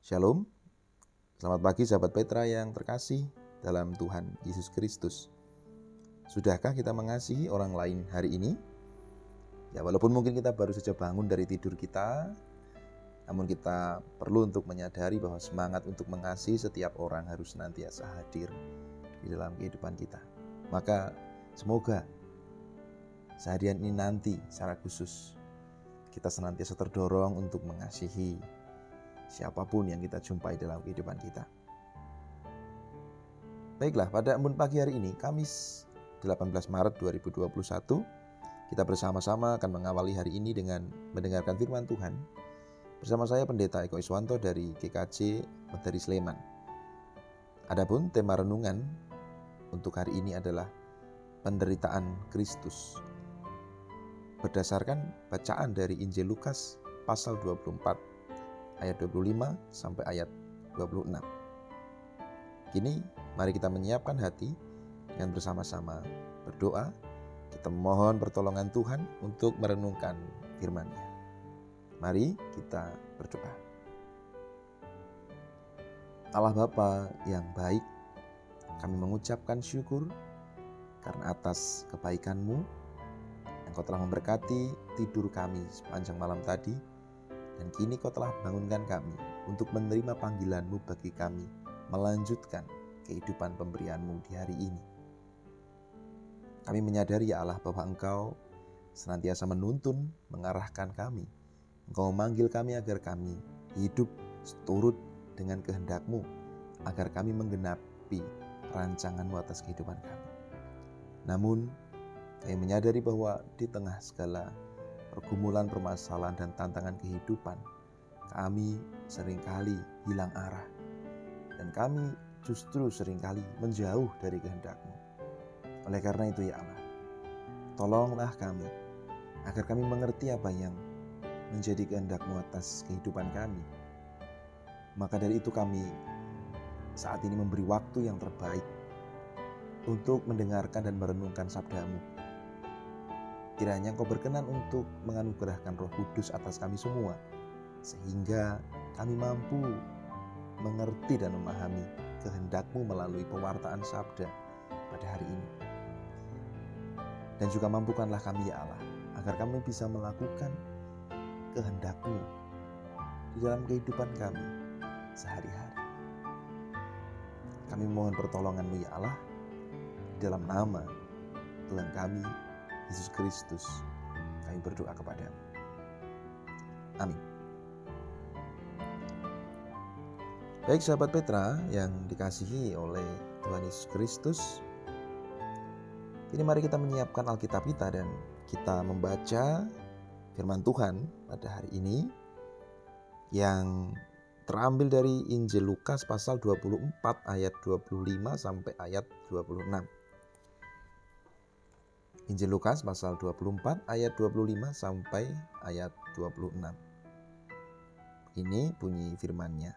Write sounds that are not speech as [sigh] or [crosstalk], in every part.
Shalom, selamat pagi sahabat Petra yang terkasih dalam Tuhan Yesus Kristus. Sudahkah kita mengasihi orang lain hari ini? Ya walaupun mungkin kita baru saja bangun dari tidur kita, namun kita perlu untuk menyadari bahwa semangat untuk mengasihi setiap orang harus senantiasa hadir di dalam kehidupan kita. Maka semoga seharian ini nanti secara khusus kita senantiasa terdorong untuk mengasihi siapa pun yang kita jumpai dalam kehidupan kita. Baiklah, pada embun pagi hari ini, Kamis 18 Maret 2021, kita bersama-sama akan mengawali hari ini dengan mendengarkan firman Tuhan bersama saya Pendeta Eko Iswanto dari GKJ Medari Sleman. Adapun tema renungan untuk hari ini adalah penderitaan Kristus. Berdasarkan bacaan dari Injil Lukas pasal 24 ayat 25 sampai ayat 26. Kini mari kita menyiapkan hati dengan bersama-sama berdoa. Kita mohon pertolongan Tuhan untuk merenungkan firman-Nya. Mari kita berdoa. Allah Bapa yang baik, kami mengucapkan syukur karena atas kebaikan-Mu yang Kau telah memberkati tidur kami sepanjang malam tadi dan kini kau telah bangunkan kami untuk menerima panggilanmu bagi kami melanjutkan kehidupan pemberianmu di hari ini. Kami menyadari ya Allah bahwa Engkau senantiasa menuntun, mengarahkan kami. Engkau memanggil kami agar kami hidup seturut dengan kehendakmu, agar kami menggenapi rancanganmu atas kehidupan kami. Namun, kami menyadari bahwa di tengah segala pergumulan permasalahan dan tantangan kehidupan, kami sering kali hilang arah. Dan kami justru sering kali menjauh dari kehendakmu. Oleh karena itu ya Allah, tolonglah kami agar kami mengerti apa yang menjadi kehendakmu atas kehidupan kami. Maka dari itu kami saat ini memberi waktu yang terbaik untuk mendengarkan dan merenungkan sabdamu Kiranya Engkau berkenan untuk menganugerahkan roh kudus atas kami semua, sehingga kami mampu mengerti dan memahami kehendakmu melalui pewartaan sabda pada hari ini. Dan juga mampukanlah kami ya Allah, agar kami bisa melakukan kehendakmu di dalam kehidupan kami sehari-hari. Kami mohon pertolonganmu ya Allah, dalam nama Tuhan kami Yesus Kristus, kami berdoa kepadamu. Amin. Baik sahabat Petra yang dikasihi oleh Tuhan Yesus Kristus, Kini mari kita menyiapkan Alkitab kita dan kita membaca firman Tuhan pada hari ini yang terambil dari Injil Lukas pasal 24 ayat 25 sampai ayat 26. Injil Lukas pasal 24 ayat 25 sampai ayat 26. Ini bunyi firman-Nya.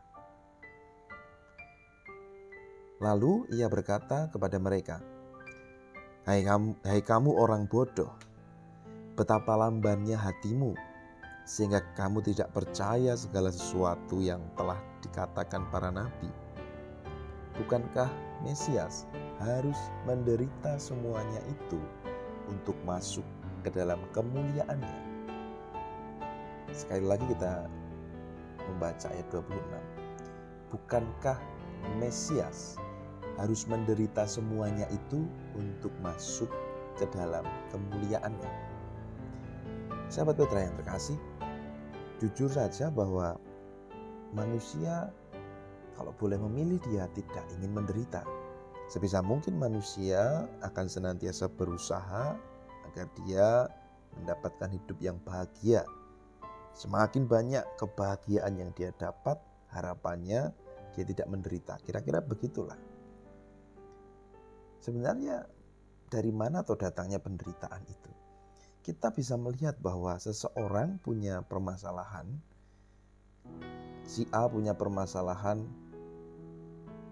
Lalu ia berkata kepada mereka, Hai kamu, hai kamu orang bodoh, betapa lambannya hatimu, sehingga kamu tidak percaya segala sesuatu yang telah dikatakan para nabi. Bukankah Mesias harus menderita semuanya itu untuk masuk ke dalam kemuliaannya. Sekali lagi kita membaca ayat 26. Bukankah Mesias harus menderita semuanya itu untuk masuk ke dalam kemuliaannya? Sahabat Petra yang terkasih, jujur saja bahwa manusia kalau boleh memilih dia tidak ingin menderita Sebisa mungkin manusia akan senantiasa berusaha agar dia mendapatkan hidup yang bahagia. Semakin banyak kebahagiaan yang dia dapat, harapannya dia tidak menderita. Kira-kira begitulah. Sebenarnya dari mana atau datangnya penderitaan itu? Kita bisa melihat bahwa seseorang punya permasalahan, si A punya permasalahan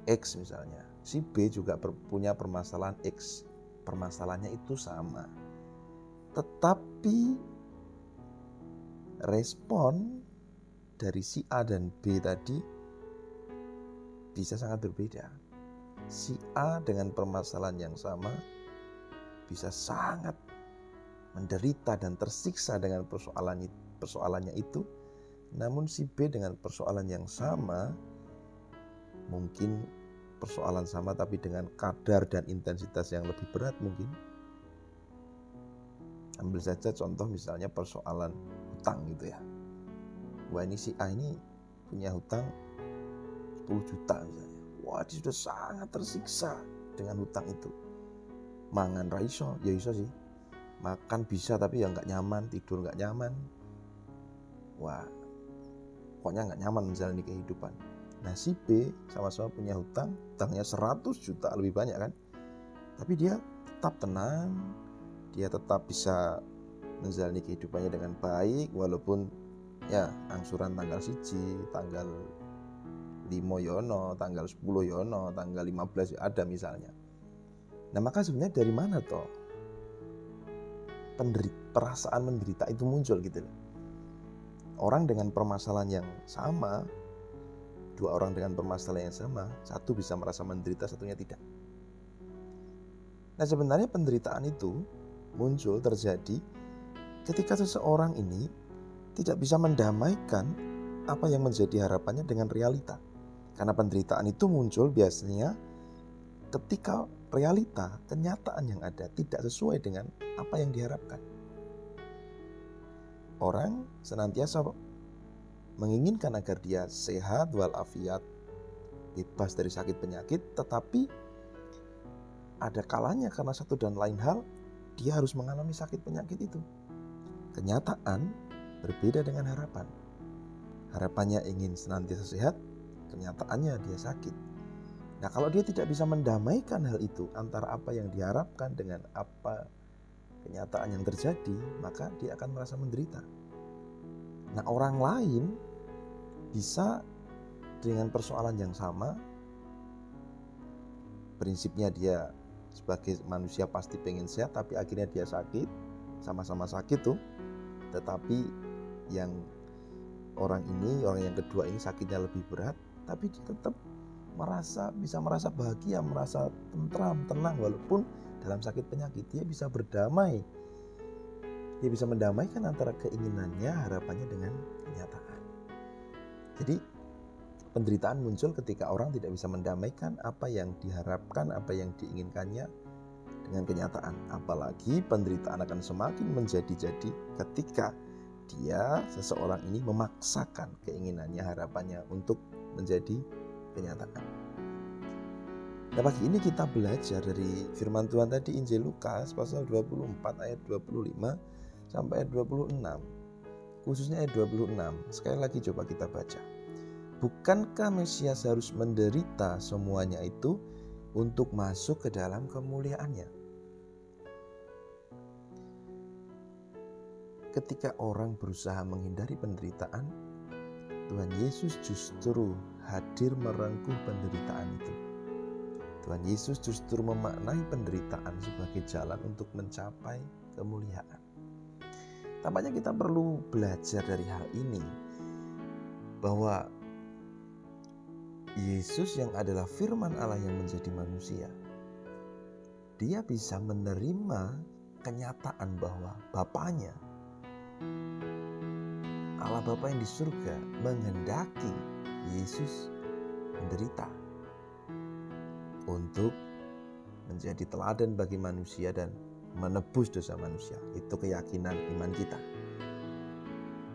X misalnya, si B juga punya permasalahan X. Permasalahannya itu sama. Tetapi respon dari si A dan B tadi bisa sangat berbeda. Si A dengan permasalahan yang sama bisa sangat menderita dan tersiksa dengan persoalan persoalannya itu. Namun si B dengan persoalan yang sama mungkin persoalan sama tapi dengan kadar dan intensitas yang lebih berat mungkin. Ambil saja contoh misalnya persoalan hutang gitu ya. Wah ini si A ini punya hutang 10 juta misalnya. Wah dia sudah sangat tersiksa dengan hutang itu. Mangan raiso, ya iso sih. Makan bisa tapi ya nggak nyaman, tidur nggak nyaman. Wah, pokoknya nggak nyaman menjalani kehidupan Nah si B sama-sama punya hutang, hutangnya 100 juta lebih banyak kan. Tapi dia tetap tenang, dia tetap bisa menjalani kehidupannya dengan baik walaupun ya angsuran tanggal siji, tanggal 5 yono, tanggal 10 yono, tanggal 15 ada misalnya. Nah maka sebenarnya dari mana toh penderita, perasaan menderita itu muncul gitu Orang dengan permasalahan yang sama dua orang dengan permasalahan yang sama, satu bisa merasa menderita, satunya tidak. Nah, sebenarnya penderitaan itu muncul terjadi ketika seseorang ini tidak bisa mendamaikan apa yang menjadi harapannya dengan realita. Karena penderitaan itu muncul biasanya ketika realita, kenyataan yang ada tidak sesuai dengan apa yang diharapkan. Orang senantiasa menginginkan agar dia sehat walafiat, bebas dari sakit penyakit, tetapi ada kalanya karena satu dan lain hal dia harus mengalami sakit penyakit itu. Kenyataan berbeda dengan harapan. Harapannya ingin senantiasa sehat, kenyataannya dia sakit. Nah, kalau dia tidak bisa mendamaikan hal itu antara apa yang diharapkan dengan apa kenyataan yang terjadi, maka dia akan merasa menderita. Nah, orang lain bisa dengan persoalan yang sama. Prinsipnya dia sebagai manusia pasti pengen sehat, tapi akhirnya dia sakit, sama-sama sakit tuh. Tetapi yang orang ini, orang yang kedua ini sakitnya lebih berat, tapi dia tetap merasa bisa merasa bahagia, merasa tentram, tenang walaupun dalam sakit penyakit dia bisa berdamai dia bisa mendamaikan antara keinginannya, harapannya dengan kenyataan. Jadi penderitaan muncul ketika orang tidak bisa mendamaikan apa yang diharapkan, apa yang diinginkannya dengan kenyataan. Apalagi penderitaan akan semakin menjadi-jadi ketika dia seseorang ini memaksakan keinginannya, harapannya untuk menjadi kenyataan. Nah pagi ini kita belajar dari firman Tuhan tadi Injil Lukas pasal 24 ayat 25 sampai ayat 26. Khususnya ayat 26. Sekali lagi coba kita baca. Bukankah Mesias harus menderita semuanya itu untuk masuk ke dalam kemuliaannya? Ketika orang berusaha menghindari penderitaan, Tuhan Yesus justru hadir merengkuh penderitaan itu. Tuhan Yesus justru memaknai penderitaan sebagai jalan untuk mencapai kemuliaan. Tampaknya kita perlu belajar dari hal ini bahwa Yesus yang adalah firman Allah yang menjadi manusia dia bisa menerima kenyataan bahwa Bapaknya Allah Bapa yang di surga menghendaki Yesus menderita untuk menjadi teladan bagi manusia dan menebus dosa manusia. Itu keyakinan iman kita.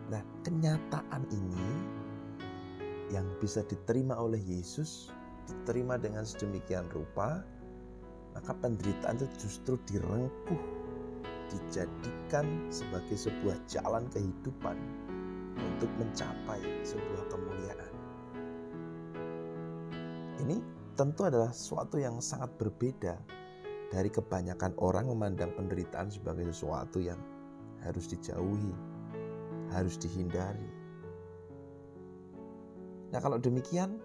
Nah, kenyataan ini yang bisa diterima oleh Yesus, diterima dengan sedemikian rupa, maka penderitaan itu justru direngkuh, dijadikan sebagai sebuah jalan kehidupan untuk mencapai sebuah kemuliaan. Ini tentu adalah sesuatu yang sangat berbeda dari kebanyakan orang memandang penderitaan sebagai sesuatu yang harus dijauhi, harus dihindari. Nah, kalau demikian,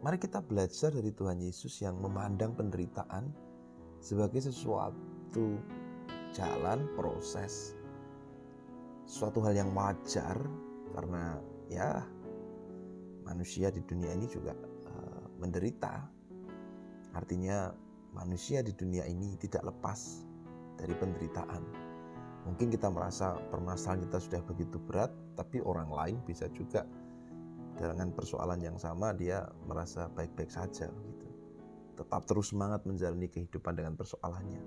mari kita belajar dari Tuhan Yesus yang memandang penderitaan sebagai sesuatu jalan proses, suatu hal yang wajar karena ya manusia di dunia ini juga uh, menderita, artinya manusia di dunia ini tidak lepas dari penderitaan. Mungkin kita merasa permasalahan kita sudah begitu berat, tapi orang lain bisa juga dengan persoalan yang sama dia merasa baik-baik saja gitu. Tetap terus semangat menjalani kehidupan dengan persoalannya.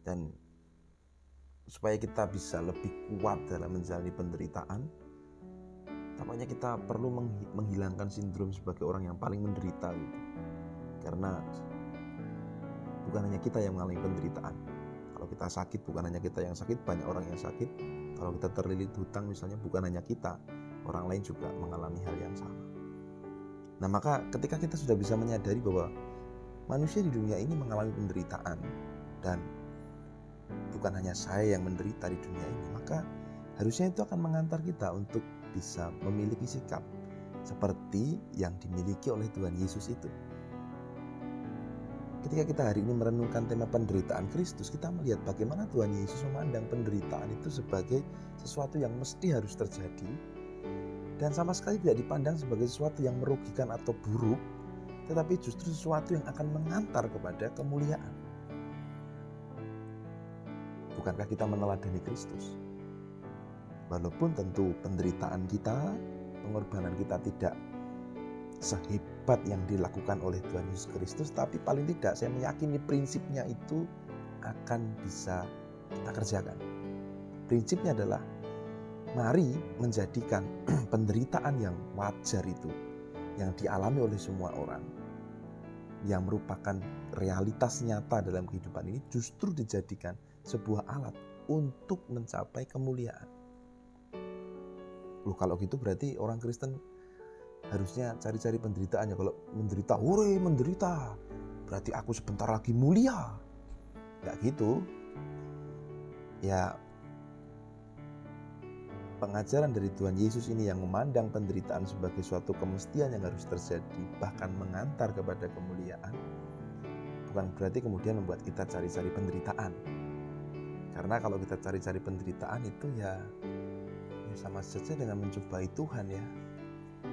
Dan supaya kita bisa lebih kuat dalam menjalani penderitaan, tampaknya kita perlu menghilangkan sindrom sebagai orang yang paling menderita gitu. Karena bukan hanya kita yang mengalami penderitaan. Kalau kita sakit, bukan hanya kita yang sakit, banyak orang yang sakit. Kalau kita terlilit hutang misalnya, bukan hanya kita, orang lain juga mengalami hal yang sama. Nah, maka ketika kita sudah bisa menyadari bahwa manusia di dunia ini mengalami penderitaan dan bukan hanya saya yang menderita di dunia ini, maka harusnya itu akan mengantar kita untuk bisa memiliki sikap seperti yang dimiliki oleh Tuhan Yesus itu. Ketika kita hari ini merenungkan tema penderitaan Kristus, kita melihat bagaimana Tuhan Yesus memandang penderitaan itu sebagai sesuatu yang mesti harus terjadi dan sama sekali tidak dipandang sebagai sesuatu yang merugikan atau buruk, tetapi justru sesuatu yang akan mengantar kepada kemuliaan. Bukankah kita meneladani Kristus? Walaupun tentu penderitaan kita, pengorbanan kita tidak sehebat yang dilakukan oleh Tuhan Yesus Kristus, tapi paling tidak saya meyakini prinsipnya itu akan bisa kita kerjakan. Prinsipnya adalah mari menjadikan [clears throat] penderitaan yang wajar itu, yang dialami oleh semua orang, yang merupakan realitas nyata dalam kehidupan ini justru dijadikan sebuah alat untuk mencapai kemuliaan. Loh kalau gitu berarti orang Kristen harusnya cari-cari penderitaan ya kalau menderita hore menderita. Berarti aku sebentar lagi mulia. Nggak gitu. Ya pengajaran dari Tuhan Yesus ini yang memandang penderitaan sebagai suatu kemestian yang harus terjadi bahkan mengantar kepada kemuliaan bukan berarti kemudian membuat kita cari-cari penderitaan. Karena kalau kita cari-cari penderitaan itu ya, ya sama saja dengan mencobai Tuhan ya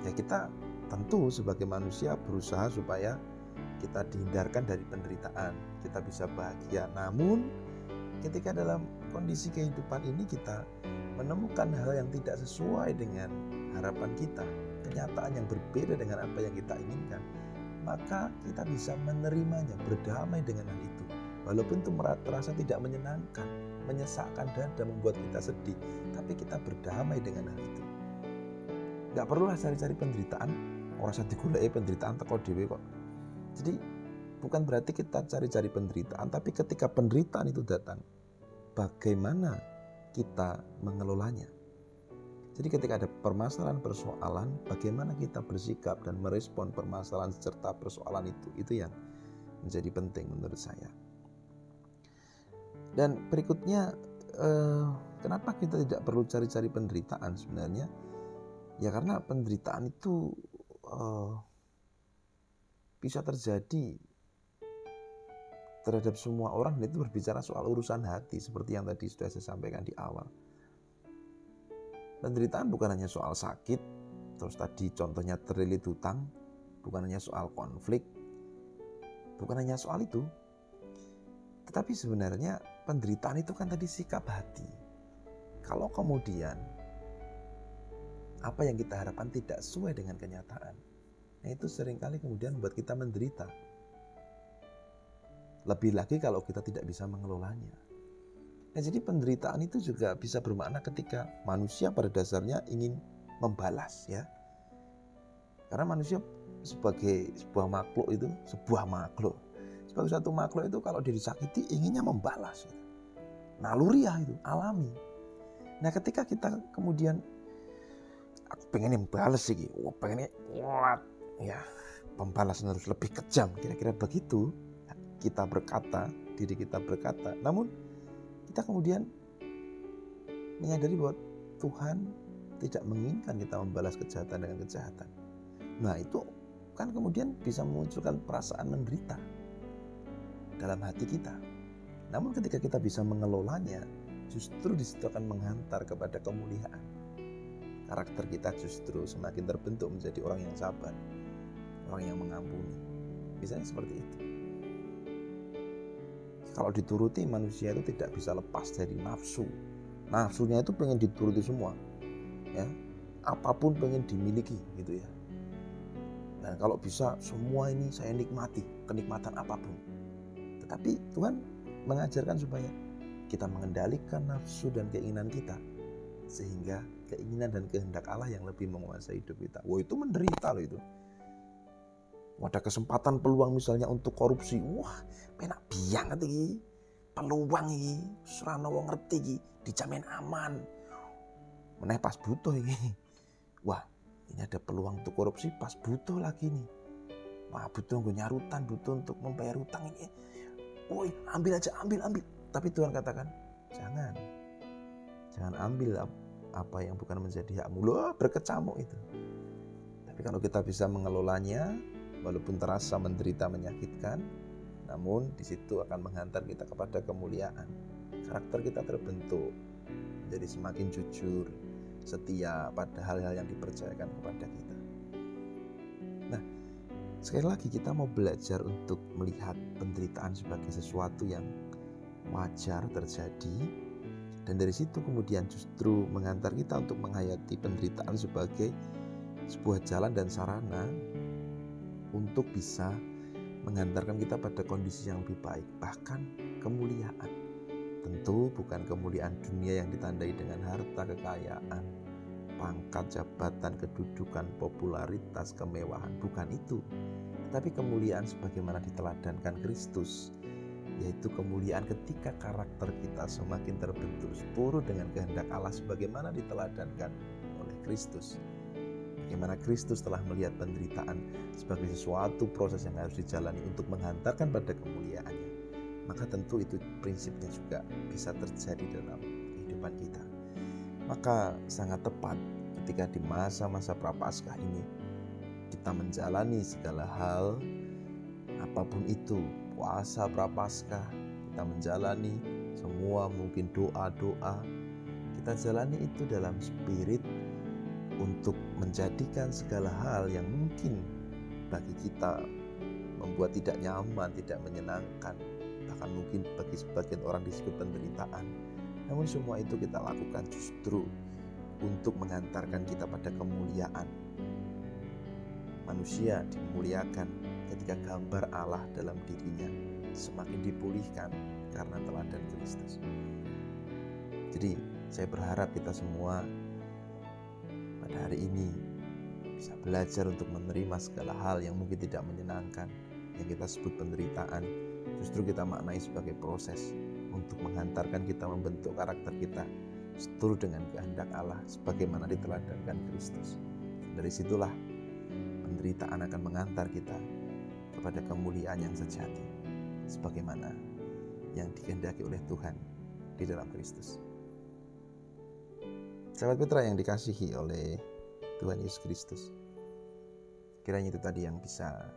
ya kita tentu sebagai manusia berusaha supaya kita dihindarkan dari penderitaan, kita bisa bahagia. Namun, ketika dalam kondisi kehidupan ini kita menemukan hal yang tidak sesuai dengan harapan kita, kenyataan yang berbeda dengan apa yang kita inginkan, maka kita bisa menerimanya, berdamai dengan hal itu. Walaupun itu terasa tidak menyenangkan, menyesakkan dada, membuat kita sedih, tapi kita berdamai dengan hal itu nggak perlulah cari-cari penderitaan. Orang usah digulai penderitaan teko dewe kok. Jadi bukan berarti kita cari-cari penderitaan tapi ketika penderitaan itu datang bagaimana kita mengelolanya? Jadi ketika ada permasalahan persoalan bagaimana kita bersikap dan merespon permasalahan serta persoalan itu itu yang menjadi penting menurut saya. Dan berikutnya eh, kenapa kita tidak perlu cari-cari penderitaan sebenarnya Ya karena penderitaan itu uh, bisa terjadi terhadap semua orang dan itu berbicara soal urusan hati seperti yang tadi sudah saya sampaikan di awal. Penderitaan bukan hanya soal sakit, terus tadi contohnya terlilit hutang, bukan hanya soal konflik, bukan hanya soal itu. Tetapi sebenarnya penderitaan itu kan tadi sikap hati. Kalau kemudian apa yang kita harapkan tidak sesuai dengan kenyataan. Nah, itu sering kali kemudian membuat kita menderita. Lebih lagi kalau kita tidak bisa mengelolanya. Nah, jadi penderitaan itu juga bisa bermakna ketika manusia pada dasarnya ingin membalas ya. Karena manusia sebagai sebuah makhluk itu, sebuah makhluk. Sebagai satu makhluk itu kalau disakiti inginnya membalas. Gitu. Naluriah itu, alami. Nah ketika kita kemudian aku pengen yang balas sih wah pengennya kuat. Ya pembalasan harus lebih kejam. Kira-kira begitu kita berkata diri kita berkata. Namun kita kemudian menyadari bahwa Tuhan tidak menginginkan kita membalas kejahatan dengan kejahatan. Nah itu kan kemudian bisa memunculkan perasaan menderita dalam hati kita. Namun ketika kita bisa mengelolanya justru di situ akan menghantar kepada kemuliaan karakter kita justru semakin terbentuk menjadi orang yang sabar. orang yang mengampuni. Misalnya seperti itu. Kalau dituruti manusia itu tidak bisa lepas dari nafsu. Nafsunya itu pengen dituruti semua. Ya. Apa pun pengen dimiliki gitu ya. Dan kalau bisa semua ini saya nikmati, kenikmatan apa pun. Tetapi Tuhan mengajarkan supaya kita mengendalikan nafsu dan keinginan kita sehingga keinginan dan kehendak Allah yang lebih menguasai hidup kita. Wah itu menderita loh itu. Ada kesempatan peluang misalnya untuk korupsi. Wah, penak biang iki. Peluang iki, serana wong ngerti iki, dijamin aman. Meneh pas butuh iki. Wah, ini ada peluang untuk korupsi pas butuh lagi nih. Wah, butuh gue nyarutan, butuh untuk membayar utang ini. Woi, ambil aja, ambil, ambil. Tapi Tuhan katakan, jangan. Jangan ambil apa yang bukan menjadi hakmu. Loh, berkecamuk itu. Tapi kalau kita bisa mengelolanya, walaupun terasa menderita menyakitkan, namun di situ akan menghantar kita kepada kemuliaan. Karakter kita terbentuk menjadi semakin jujur, setia pada hal-hal yang dipercayakan kepada kita. Nah, sekali lagi kita mau belajar untuk melihat penderitaan sebagai sesuatu yang wajar terjadi dan dari situ kemudian justru mengantar kita untuk menghayati penderitaan sebagai sebuah jalan dan sarana untuk bisa mengantarkan kita pada kondisi yang lebih baik, bahkan kemuliaan. Tentu bukan kemuliaan dunia yang ditandai dengan harta kekayaan, pangkat jabatan, kedudukan, popularitas, kemewahan, bukan itu. Tetapi kemuliaan sebagaimana diteladankan Kristus, yaitu kemuliaan ketika karakter kita semakin terbentuk seturut dengan kehendak Allah sebagaimana diteladankan oleh Kristus bagaimana Kristus telah melihat penderitaan sebagai sesuatu proses yang harus dijalani untuk menghantarkan pada kemuliaannya. Maka tentu itu prinsipnya juga bisa terjadi dalam kehidupan kita. Maka sangat tepat ketika di masa-masa prapaskah ini kita menjalani segala hal apa pun itu, puasa prapaskah, kita menjalani semua mungkin doa-doa, kita jalani itu dalam spirit untuk menjadikan segala hal yang mungkin bagi kita membuat tidak nyaman, tidak menyenangkan, bahkan mungkin bagi sebagian orang disebut penderitaan. Namun semua itu kita lakukan justru untuk mengantarkan kita pada kemuliaan. Manusia dimuliakan ketika gambar Allah dalam dirinya semakin dipulihkan karena teladan Kristus. Jadi saya berharap kita semua pada hari ini bisa belajar untuk menerima segala hal yang mungkin tidak menyenangkan, yang kita sebut penderitaan, justru kita maknai sebagai proses untuk menghantarkan kita membentuk karakter kita seturut dengan kehendak Allah sebagaimana diteladankan Kristus. Dari situlah penderitaan akan mengantar kita kepada kemuliaan yang sejati sebagaimana yang dikehendaki oleh Tuhan di dalam Kristus. Sahabat Petra yang dikasihi oleh Tuhan Yesus Kristus. Kiranya itu tadi yang bisa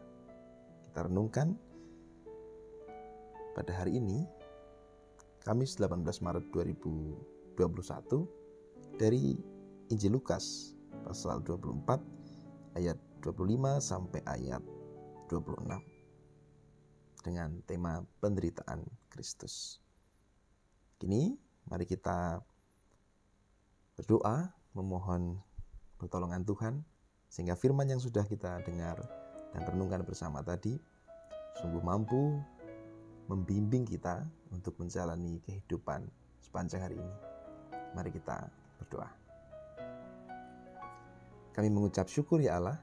kita renungkan pada hari ini, Kamis 18 Maret 2021 dari Injil Lukas pasal 24 ayat 25 sampai ayat 26 dengan tema penderitaan Kristus. Kini mari kita berdoa memohon pertolongan Tuhan sehingga firman yang sudah kita dengar dan renungkan bersama tadi sungguh mampu membimbing kita untuk menjalani kehidupan sepanjang hari ini. Mari kita berdoa. Kami mengucap syukur ya Allah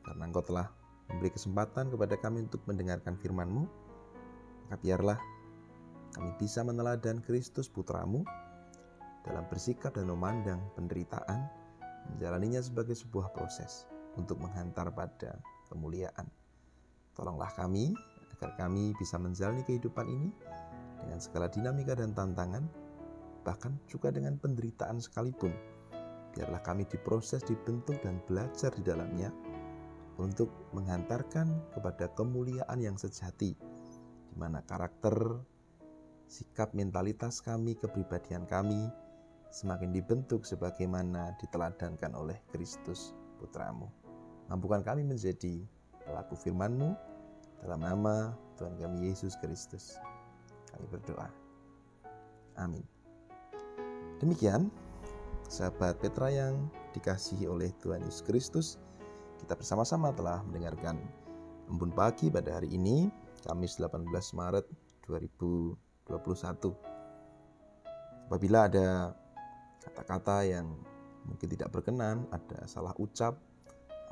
karena Engkau telah memberi kesempatan kepada kami untuk mendengarkan firman-Mu. Maka biarlah kami bisa meneladan Kristus putramu dalam bersikap dan memandang penderitaan, menjalaninya sebagai sebuah proses untuk menghantar pada kemuliaan. Tolonglah kami agar kami bisa menjalani kehidupan ini dengan segala dinamika dan tantangan, bahkan juga dengan penderitaan sekalipun. Biarlah kami diproses, dibentuk, dan belajar di dalamnya untuk menghantarkan kepada kemuliaan yang sejati, di mana karakter, sikap, mentalitas kami, kepribadian kami semakin dibentuk sebagaimana diteladankan oleh Kristus putramu. Mampukan kami menjadi pelaku firman-Mu. Dalam nama Tuhan kami Yesus Kristus, kami berdoa. Amin. Demikian, sahabat Petra yang dikasihi oleh Tuhan Yesus Kristus, kita bersama-sama telah mendengarkan embun pagi pada hari ini, Kamis 18 Maret 2021. Apabila ada kata-kata yang mungkin tidak berkenan, ada salah ucap,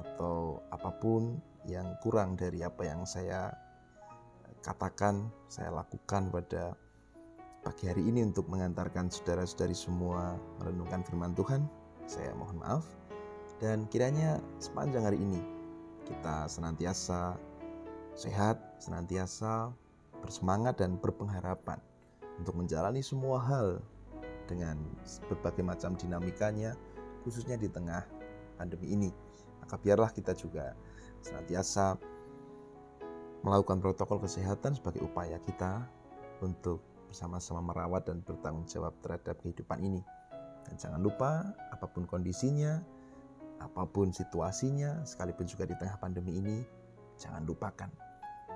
atau apa pun yang kurang dari apa yang saya katakan, saya lakukan pada pagi hari ini untuk mengantarkan saudara-saudari semua merenungkan firman Tuhan. Saya mohon maaf dan kiranya sepanjang hari ini kita senantiasa sehat, senantiasa bersemangat dan berpengharapan untuk menjalani semua hal dengan berbagai macam dinamikanya khususnya di tengah pandemi ini. Maka biarlah kita juga senantiasa melakukan protokol kesehatan sebagai upaya kita untuk bersama-sama merawat dan bertanggung jawab terhadap kehidupan ini. Dan jangan lupa, apa pun kondisinya, apa pun situasinya, sekalipun juga di tengah pandemi ini, jangan lupakan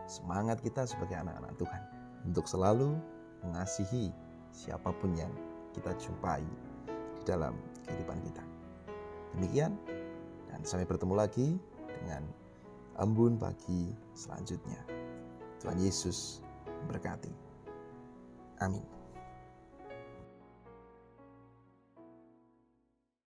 semangat kita sebagai anak-anak Tuhan untuk selalu mengasihi siapa pun yang kita jumpai di dalam kehidupan kita. Demikian, dan sampai bertemu lagi dengan embun pagi selanjutnya. Tuhan Yesus berkati. Amin.